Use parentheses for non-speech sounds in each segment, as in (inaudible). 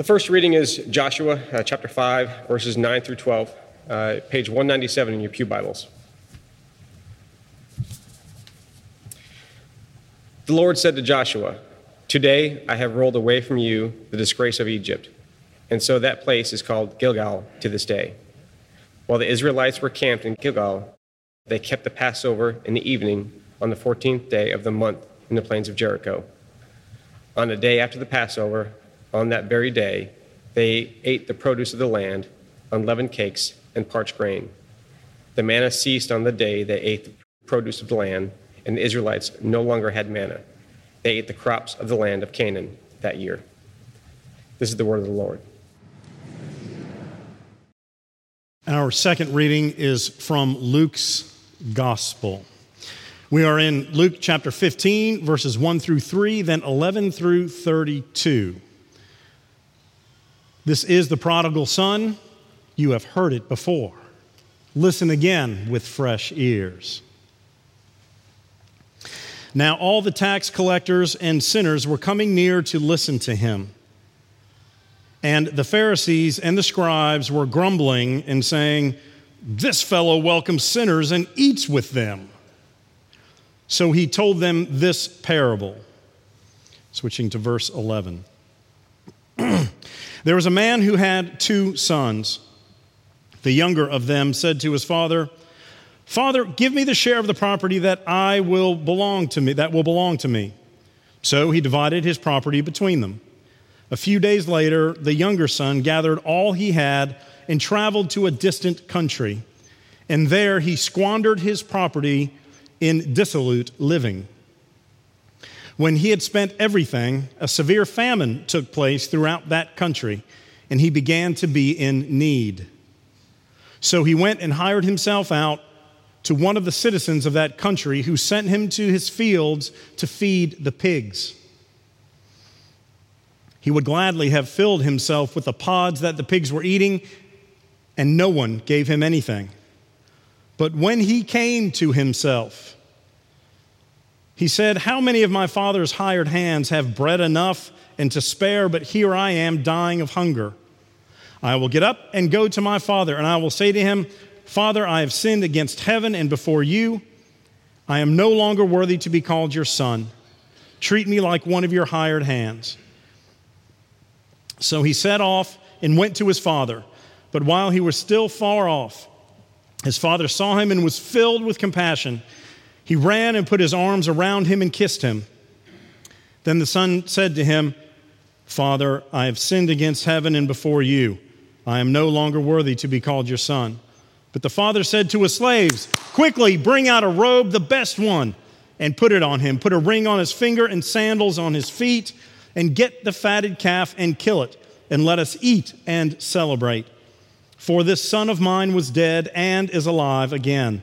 The first reading is Joshua uh, chapter 5, verses 9 through 12, uh, page 197 in your Pew Bibles. The Lord said to Joshua, Today I have rolled away from you the disgrace of Egypt. And so that place is called Gilgal to this day. While the Israelites were camped in Gilgal, they kept the Passover in the evening on the 14th day of the month in the plains of Jericho. On the day after the Passover, on that very day, they ate the produce of the land, unleavened cakes, and parched grain. The manna ceased on the day they ate the produce of the land, and the Israelites no longer had manna. They ate the crops of the land of Canaan that year. This is the word of the Lord. Our second reading is from Luke's Gospel. We are in Luke chapter 15, verses 1 through 3, then 11 through 32. This is the prodigal son. You have heard it before. Listen again with fresh ears. Now, all the tax collectors and sinners were coming near to listen to him. And the Pharisees and the scribes were grumbling and saying, This fellow welcomes sinners and eats with them. So he told them this parable. Switching to verse 11. There was a man who had two sons. The younger of them said to his father, Father, give me the share of the property that I will belong to me, that will belong to me. So he divided his property between them. A few days later, the younger son gathered all he had and traveled to a distant country. And there he squandered his property in dissolute living. When he had spent everything, a severe famine took place throughout that country, and he began to be in need. So he went and hired himself out to one of the citizens of that country who sent him to his fields to feed the pigs. He would gladly have filled himself with the pods that the pigs were eating, and no one gave him anything. But when he came to himself, he said, How many of my father's hired hands have bread enough and to spare, but here I am dying of hunger? I will get up and go to my father, and I will say to him, Father, I have sinned against heaven and before you. I am no longer worthy to be called your son. Treat me like one of your hired hands. So he set off and went to his father. But while he was still far off, his father saw him and was filled with compassion. He ran and put his arms around him and kissed him. Then the son said to him, Father, I have sinned against heaven and before you. I am no longer worthy to be called your son. But the father said to his slaves, Quickly bring out a robe, the best one, and put it on him. Put a ring on his finger and sandals on his feet, and get the fatted calf and kill it, and let us eat and celebrate. For this son of mine was dead and is alive again.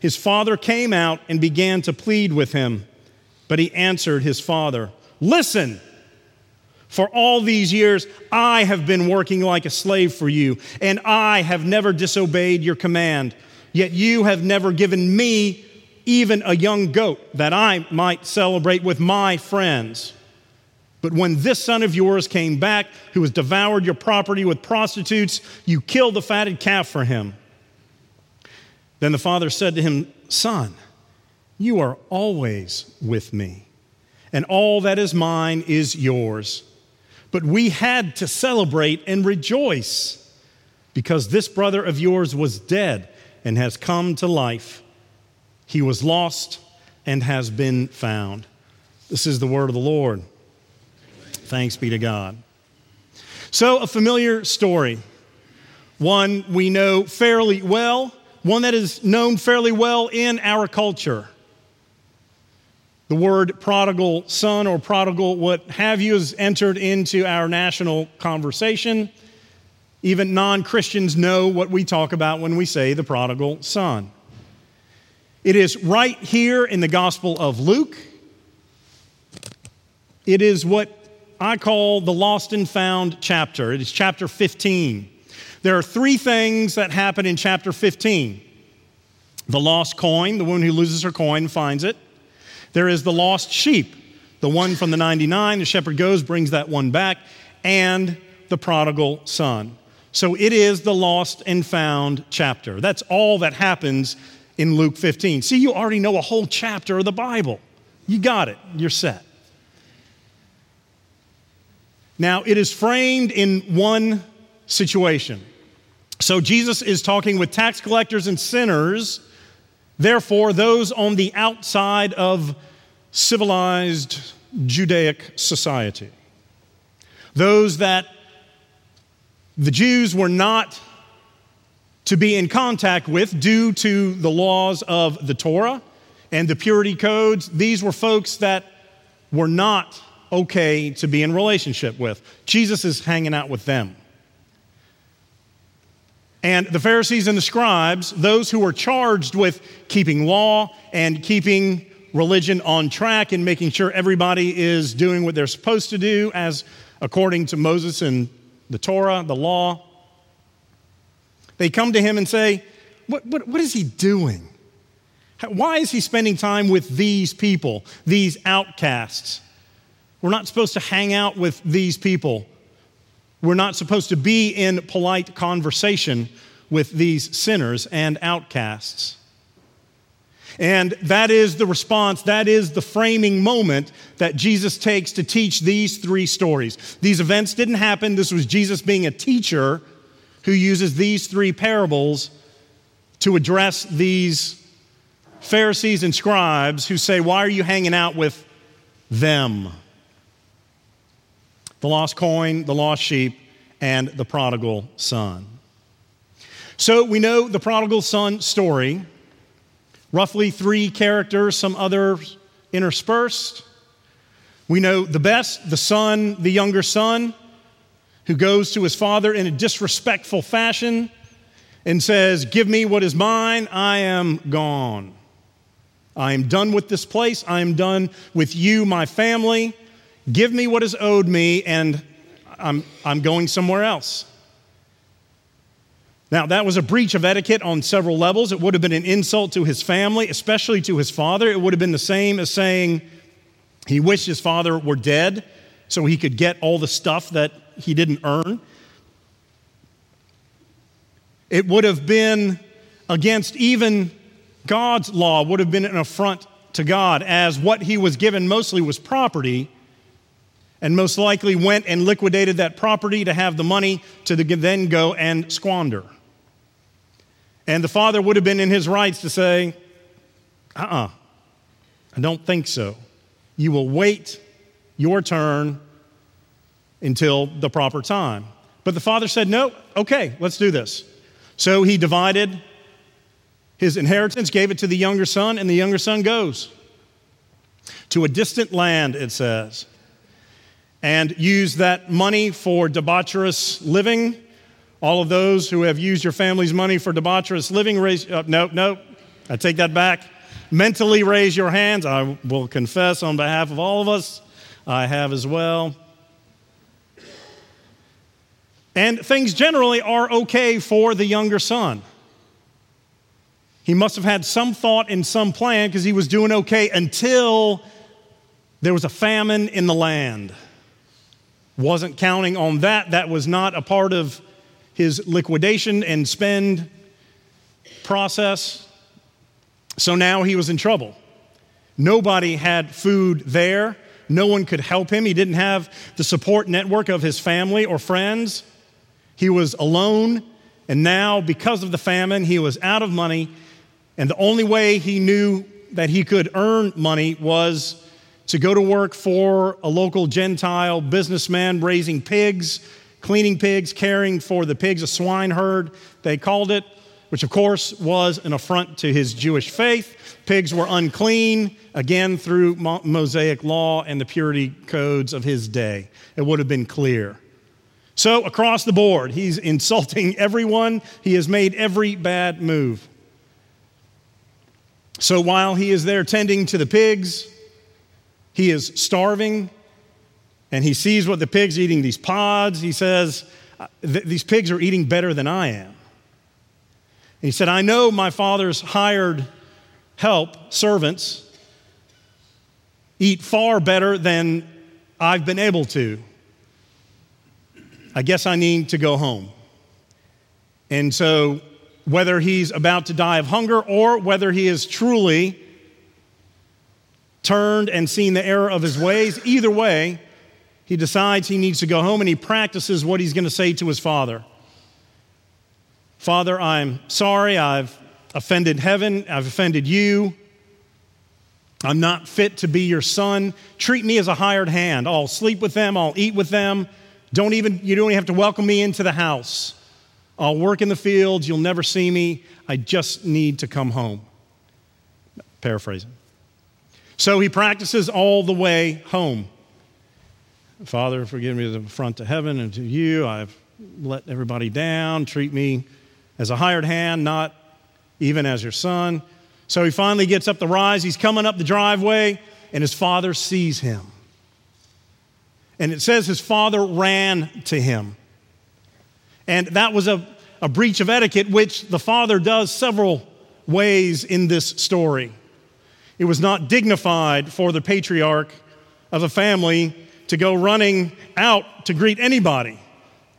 his father came out and began to plead with him. But he answered his father, Listen, for all these years I have been working like a slave for you, and I have never disobeyed your command. Yet you have never given me even a young goat that I might celebrate with my friends. But when this son of yours came back, who has devoured your property with prostitutes, you killed the fatted calf for him. Then the father said to him, Son, you are always with me, and all that is mine is yours. But we had to celebrate and rejoice because this brother of yours was dead and has come to life. He was lost and has been found. This is the word of the Lord. Thanks be to God. So, a familiar story, one we know fairly well, one that is known fairly well in our culture. The word prodigal son or prodigal, what have you, has entered into our national conversation. Even non Christians know what we talk about when we say the prodigal son. It is right here in the Gospel of Luke. It is what I call the lost and found chapter. It is chapter 15. There are three things that happen in chapter 15 the lost coin, the woman who loses her coin finds it. There is the lost sheep, the one from the 99. The shepherd goes, brings that one back, and the prodigal son. So it is the lost and found chapter. That's all that happens in Luke 15. See, you already know a whole chapter of the Bible. You got it, you're set. Now, it is framed in one situation. So, Jesus is talking with tax collectors and sinners, therefore, those on the outside of civilized Judaic society. Those that the Jews were not to be in contact with due to the laws of the Torah and the purity codes. These were folks that were not okay to be in relationship with. Jesus is hanging out with them. And the Pharisees and the scribes, those who were charged with keeping law and keeping religion on track and making sure everybody is doing what they're supposed to do as according to Moses and the Torah, the law, they come to him and say, What, what, what is he doing? Why is he spending time with these people, these outcasts? We're not supposed to hang out with these people. We're not supposed to be in polite conversation with these sinners and outcasts. And that is the response, that is the framing moment that Jesus takes to teach these three stories. These events didn't happen. This was Jesus being a teacher who uses these three parables to address these Pharisees and scribes who say, Why are you hanging out with them? The lost coin, the lost sheep, and the prodigal son. So we know the prodigal son story, roughly three characters, some others interspersed. We know the best, the son, the younger son, who goes to his father in a disrespectful fashion and says, Give me what is mine, I am gone. I am done with this place, I am done with you, my family. Give me what is owed me, and I'm, I'm going somewhere else. Now, that was a breach of etiquette on several levels. It would have been an insult to his family, especially to his father. It would have been the same as saying he wished his father were dead so he could get all the stuff that he didn't earn. It would have been against even God's law, would have been an affront to God, as what he was given mostly was property and most likely went and liquidated that property to have the money to then go and squander. And the father would have been in his rights to say, uh uh-uh, uh I don't think so. You will wait your turn until the proper time. But the father said, no, okay, let's do this. So he divided his inheritance, gave it to the younger son, and the younger son goes to a distant land, it says and use that money for debaucherous living. All of those who have used your family's money for debaucherous living, raise, uh, no, no, I take that back. Mentally raise your hands. I will confess on behalf of all of us, I have as well. And things generally are okay for the younger son. He must have had some thought and some plan because he was doing okay until there was a famine in the land wasn't counting on that. That was not a part of his liquidation and spend process. So now he was in trouble. Nobody had food there. No one could help him. He didn't have the support network of his family or friends. He was alone. And now, because of the famine, he was out of money. And the only way he knew that he could earn money was to go to work for a local Gentile businessman raising pigs, cleaning pigs, caring for the pigs, a swineherd, they called it, which of course was an affront to his Jewish faith. Pigs were unclean, again, through Mosaic law and the purity codes of his day. It would have been clear. So, across the board, he's (laughs) insulting everyone. He has made every bad move. So, while he is there tending to the pigs, he is starving and he sees what the pigs eating these pods. He says, uh, These pigs are eating better than I am. And he said, I know my father's hired help, servants, eat far better than I've been able to. I guess I need to go home. And so, whether he's about to die of hunger or whether he is truly turned and seen the error of his ways, either way, he decides he needs to go home and he practices what he's going to say to his father Father, I'm sorry. I've offended heaven. I've offended you. I'm not fit to be your son. Treat me as a hired hand. I'll sleep with them. I'll eat with them. Don't even, you don't even have to welcome me into the house. I'll work in the fields. You'll never see me. I just need to come home. Paraphrasing. So he practices all the way home. Father, forgive me the front to heaven and to you. I've let everybody down. Treat me as a hired hand, not even as your son. So he finally gets up the rise. He's coming up the driveway, and his father sees him. And it says his father ran to him. And that was a, a breach of etiquette, which the father does several ways in this story. It was not dignified for the patriarch of a family to go running out to greet anybody.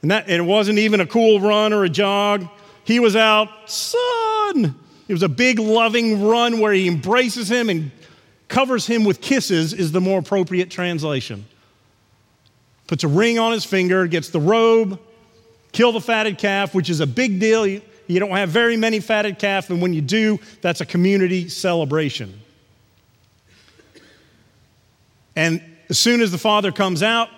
And, that, and it wasn't even a cool run or a jog. He was out, son. It was a big, loving run where he embraces him and covers him with kisses, is the more appropriate translation. Puts a ring on his finger, gets the robe, kill the fatted calf, which is a big deal. You, don't have very many fatted calf, and when you do, that's a community celebration. And as soon as the father comes out,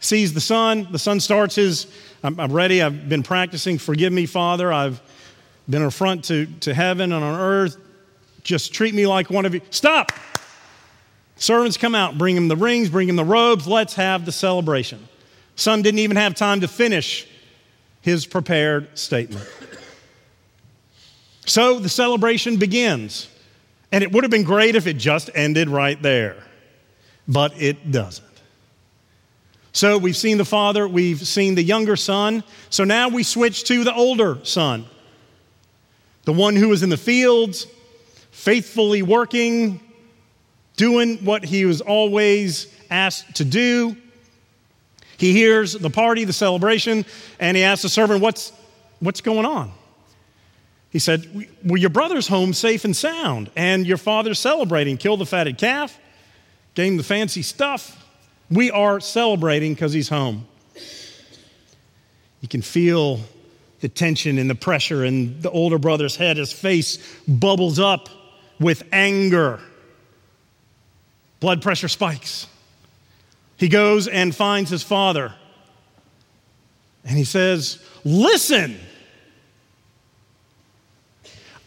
sees the son, the son starts his, I'm, I'm ready, I've been practicing, forgive me, Father, I've been an affront to, to heaven and on earth. Just treat me like one of you. Stop! Servants come out, bring him the rings, bring him the robes, let's have the celebration. Son didn't even have time to finish his prepared statement. So the celebration begins. And it would have been great if it just ended right there but it doesn't. So we've seen the father, we've seen the younger son. So now we switch to the older son, the one who was in the fields, faithfully working, doing what he was always asked to do. He hears the party, the celebration, and he asks the servant, What's, what's going on? He said, Well, your brother's home safe and sound, and your father's celebrating. Kill the fatted calf him the fancy stuff. We are celebrating because he's home. You can feel the tension and the pressure in the older brother's head. His face bubbles up with anger. Blood pressure spikes. He goes and finds his father. And he says, Listen,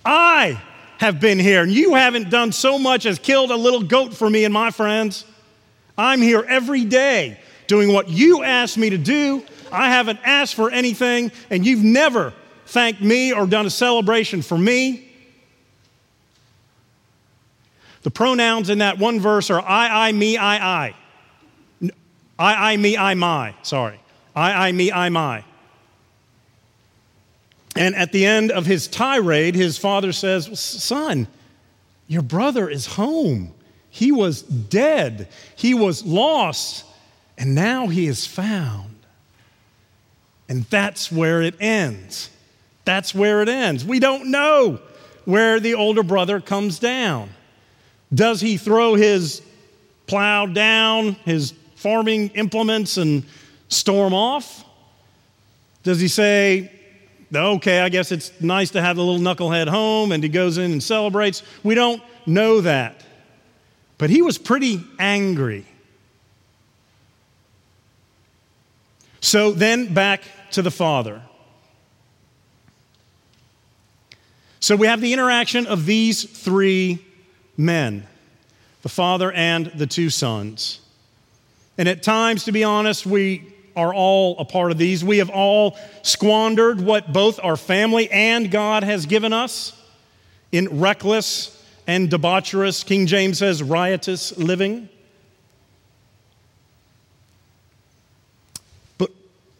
I have been here, and you haven't done so much as killed a little goat for me and my friends. I'm here every day doing what you asked me to do. I haven't asked for anything, and you've never thanked me or done a celebration for me. The pronouns in that one verse are I, I, me, I, I. I, I, me, I, my. Sorry. I, I, me, I, my. And at the end of his tirade, his father says, Son, your brother is home. He was dead, he was lost, and now he is found. And that's where it ends. That's where it ends. We don't know where the older brother comes down? Does he throw his plow down, his farming implements, and storm off? Does he say, okay, I guess it's nice to have the little knucklehead home and he goes in and celebrates? We don't know that. But he was pretty angry. So then back to the father. So we have the interaction of these three men the father and the two sons. And at times, to be honest, we are all a part of these. We have all squandered what both our family and God has given us in reckless and debaucherous, King James says, riotous living. But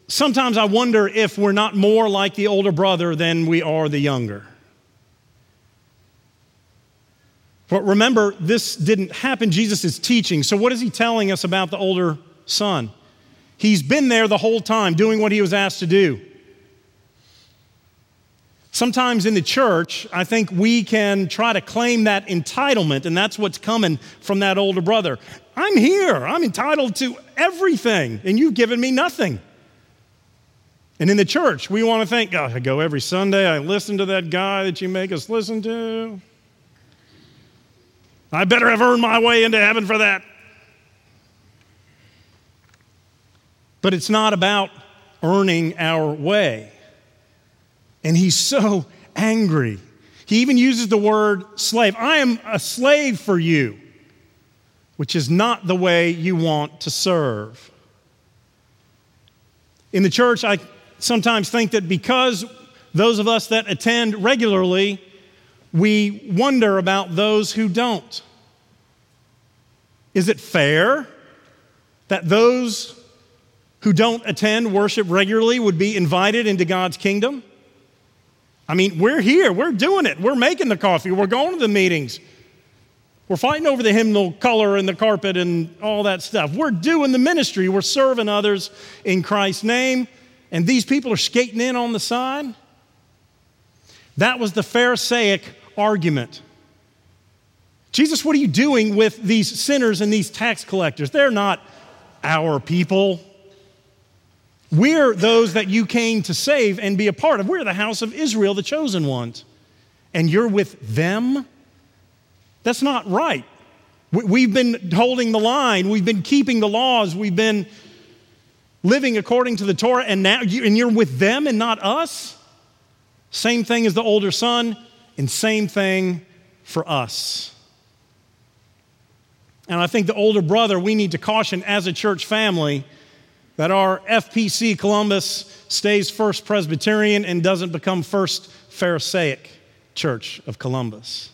sometimes I wonder if we're not more like the older brother than we are the younger. But remember, this didn't happen. Jesus is teaching. So, what is he telling us about the older son? He's been there the whole time doing what he was asked to do. Sometimes in the church, I think we can try to claim that entitlement, and that's what's coming from that older brother. I'm here, I'm entitled to everything, and you've given me nothing. And in the church, we want to think, oh, I go every Sunday, I listen to that guy that you make us listen to. I better have earned my way into heaven for that. But it's not about earning our way. And he's so angry. He even uses the word slave. I am a slave for you, which is not the way you want to serve. In the church, I sometimes think that because those of us that attend regularly, we wonder about those who don't. Is it fair that those who don't attend worship regularly would be invited into God's kingdom? I mean, we're here, we're doing it, we're making the coffee, we're going to the meetings, we're fighting over the hymnal color and the carpet and all that stuff. We're doing the ministry, we're serving others in Christ's name, and these people are skating in on the side. That was the Pharisaic argument. Jesus, what are you doing with these sinners and these tax collectors? They're not our people. We're those that you came to save and be a part of. We're the house of Israel, the chosen ones. And you're with them? That's not right. We've been holding the line, we've been keeping the laws, we've been living according to the Torah, and now you, and you're with them and not us? Same thing as the older son, and same thing for us. And I think the older brother, we need to caution as a church family that our FPC Columbus stays First Presbyterian and doesn't become First Pharisaic Church of Columbus.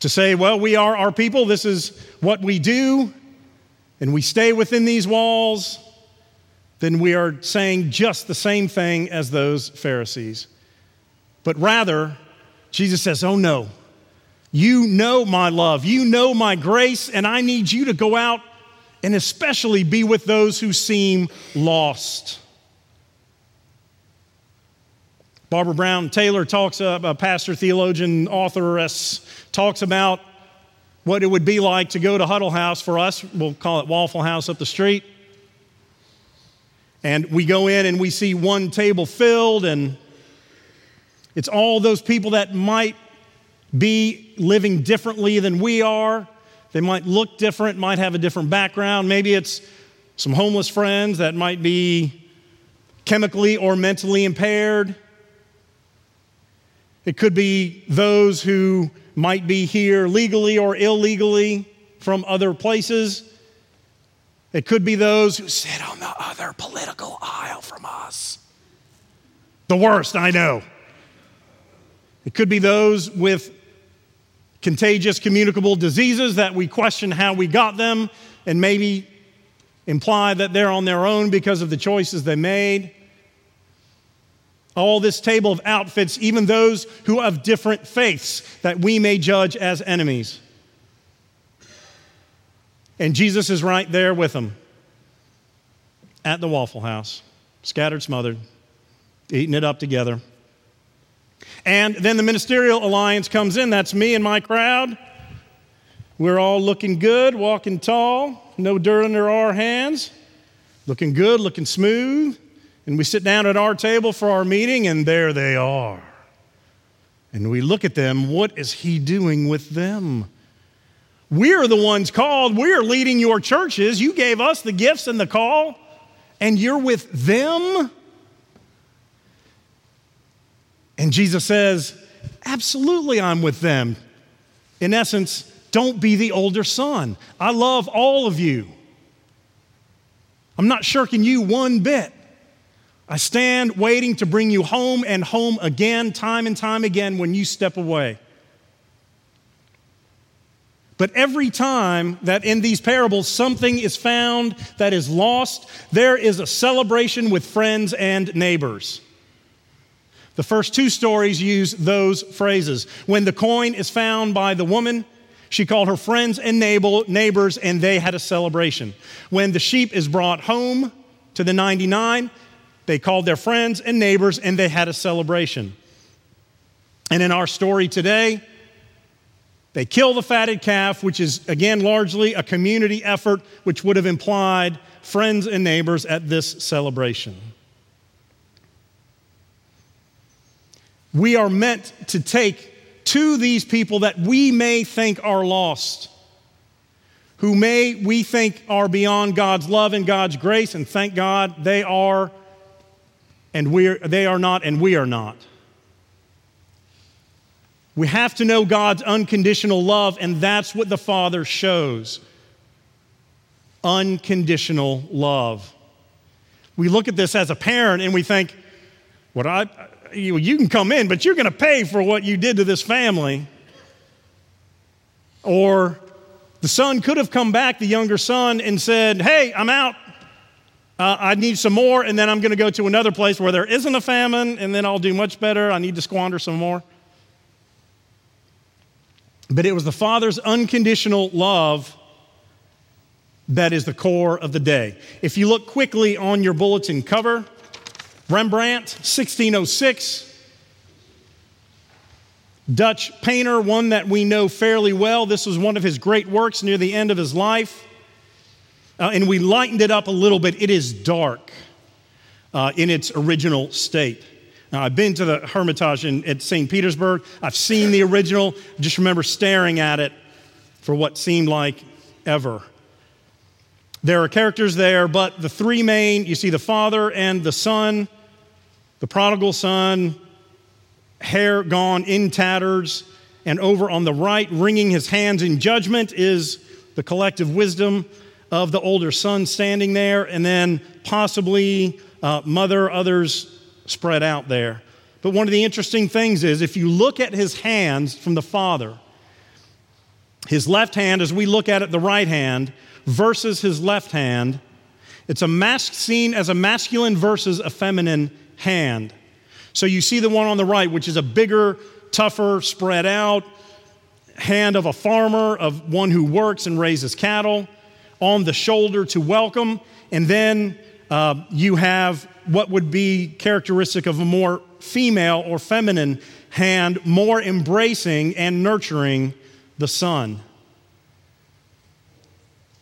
To say, well, we are our people, this is what we do, and we stay within these walls, then we are saying just the same thing as those Pharisees. But rather, Jesus says, oh no, you know my love, you know my grace, and I need you to go out and especially be with those who seem lost. Barbara Brown Taylor talks, uh, a pastor, theologian, authoress, talks about what it would be like to go to Huddle House for us. We'll call it Waffle House up the street. And we go in and we see one table filled, and it's all those people that might be living differently than we are. They might look different, might have a different background. Maybe it's some homeless friends that might be chemically or mentally impaired. It could be those who might be here legally or illegally from other places. It could be those who sit on the other political aisle from us. The worst, I know. It could be those with contagious communicable diseases that we question how we got them and maybe imply that they're on their own because of the choices they made. All this table of outfits, even those who have different faiths that we may judge as enemies. And Jesus is right there with them at the Waffle House, scattered, smothered, eating it up together. And then the ministerial alliance comes in. That's me and my crowd. We're all looking good, walking tall, no dirt under our hands, looking good, looking smooth. And we sit down at our table for our meeting, and there they are. And we look at them. What is he doing with them? We're the ones called. We're leading your churches. You gave us the gifts and the call, and you're with them? And Jesus says, Absolutely, I'm with them. In essence, don't be the older son. I love all of you. I'm not shirking you one bit. I stand waiting to bring you home and home again, time and time again, when you step away. But every time that in these parables something is found that is lost, there is a celebration with friends and neighbors. The first two stories use those phrases. When the coin is found by the woman, she called her friends and neighbors, and they had a celebration. When the sheep is brought home to the 99, they called their friends and neighbors, and they had a celebration. And in our story today, they kill the fatted calf, which is, again, largely a community effort, which would have implied friends and neighbors at this celebration. We are meant to take to these people that we may think are lost, who may we think are beyond God's love and God's grace, and thank God they are, and we are, they are not, and we are not. We have to know God's unconditional love, and that's what the Father shows unconditional love. We look at this as a parent and we think, what I, you, you can come in, but you're going to pay for what you did to this family. Or the son could have come back, the younger son, and said, Hey, I'm out. Uh, I need some more, and then I'm going to go to another place where there isn't a famine, and then I'll do much better. I need to squander some more. But it was the father's unconditional love that is the core of the day. If you look quickly on your bulletin cover, Rembrandt, 1606. Dutch painter, one that we know fairly well. This was one of his great works near the end of his life. Uh, and we lightened it up a little bit. It is dark uh, in its original state. Now, I've been to the Hermitage in, at St. Petersburg. I've seen the original. I just remember staring at it for what seemed like ever. There are characters there, but the three main you see the father and the son, the prodigal son, hair gone in tatters, and over on the right, wringing his hands in judgment, is the collective wisdom of the older son standing there, and then possibly uh, mother, others spread out there. But one of the interesting things is if you look at his hands from the father, his left hand, as we look at it, the right hand, versus his left hand. It's a mask seen as a masculine versus a feminine hand. So you see the one on the right, which is a bigger, tougher, spread out hand of a farmer, of one who works and raises cattle, on the shoulder to welcome. And then uh, you have what would be characteristic of a more female or feminine hand, more embracing and nurturing the son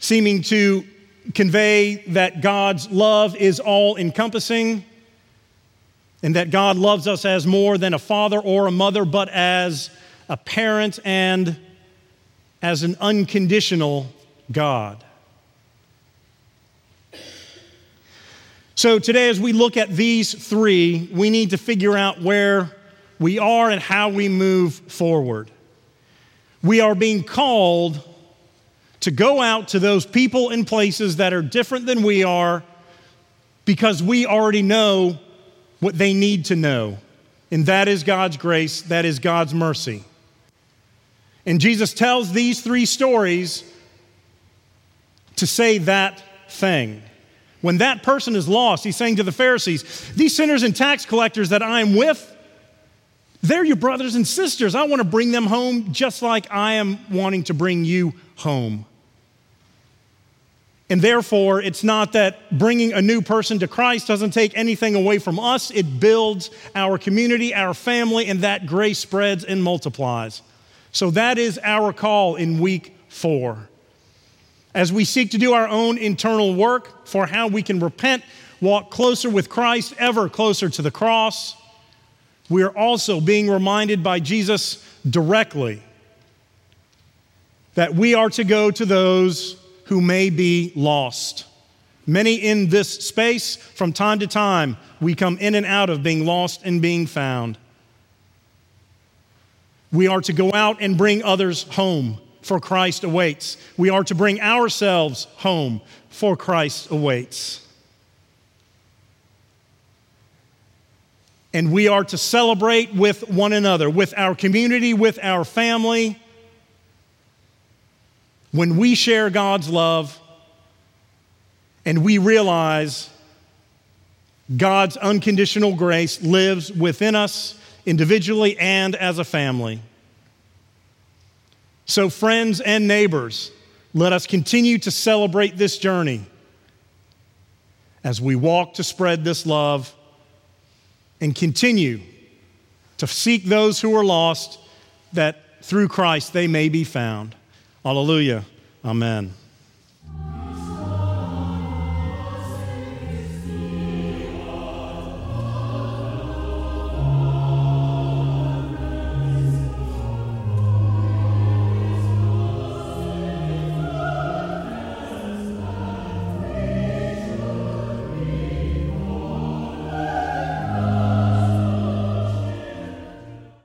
seeming to convey that God's love is all encompassing and that God loves us as more than a father or a mother, but as a parent and as an unconditional God. So, today, as we look at these three, we need to figure out where we are and how we move forward. We are being called to go out to those people and places that are different than we are because we already know what they need to know. And that is God's grace, that is God's mercy. And Jesus tells these three stories to say that thing. When that person is lost, he's saying to the Pharisees, These sinners and tax collectors that I am with, they're your brothers and sisters. I want to bring them home just like I am wanting to bring you home. And therefore, it's not that bringing a new person to Christ doesn't take anything away from us. It builds our community, our family, and that grace spreads and multiplies. So that is our call in week four. As we seek to do our own internal work for how we can repent, walk closer with Christ, ever closer to the cross, we are also being reminded by Jesus directly that we are to go to those who may be lost. Many in this space, from time to time, we come in and out of being lost and being found. We are to go out and bring others home, for Christ awaits. We are to bring ourselves home, for Christ awaits. And we are to celebrate with one another, with our community, with our family, when we share God's love and we realize God's unconditional grace lives within us individually and as a family. So, friends and neighbors, let us continue to celebrate this journey as we walk to spread this love and continue to seek those who are lost that through Christ they may be found. Hallelujah. Amen.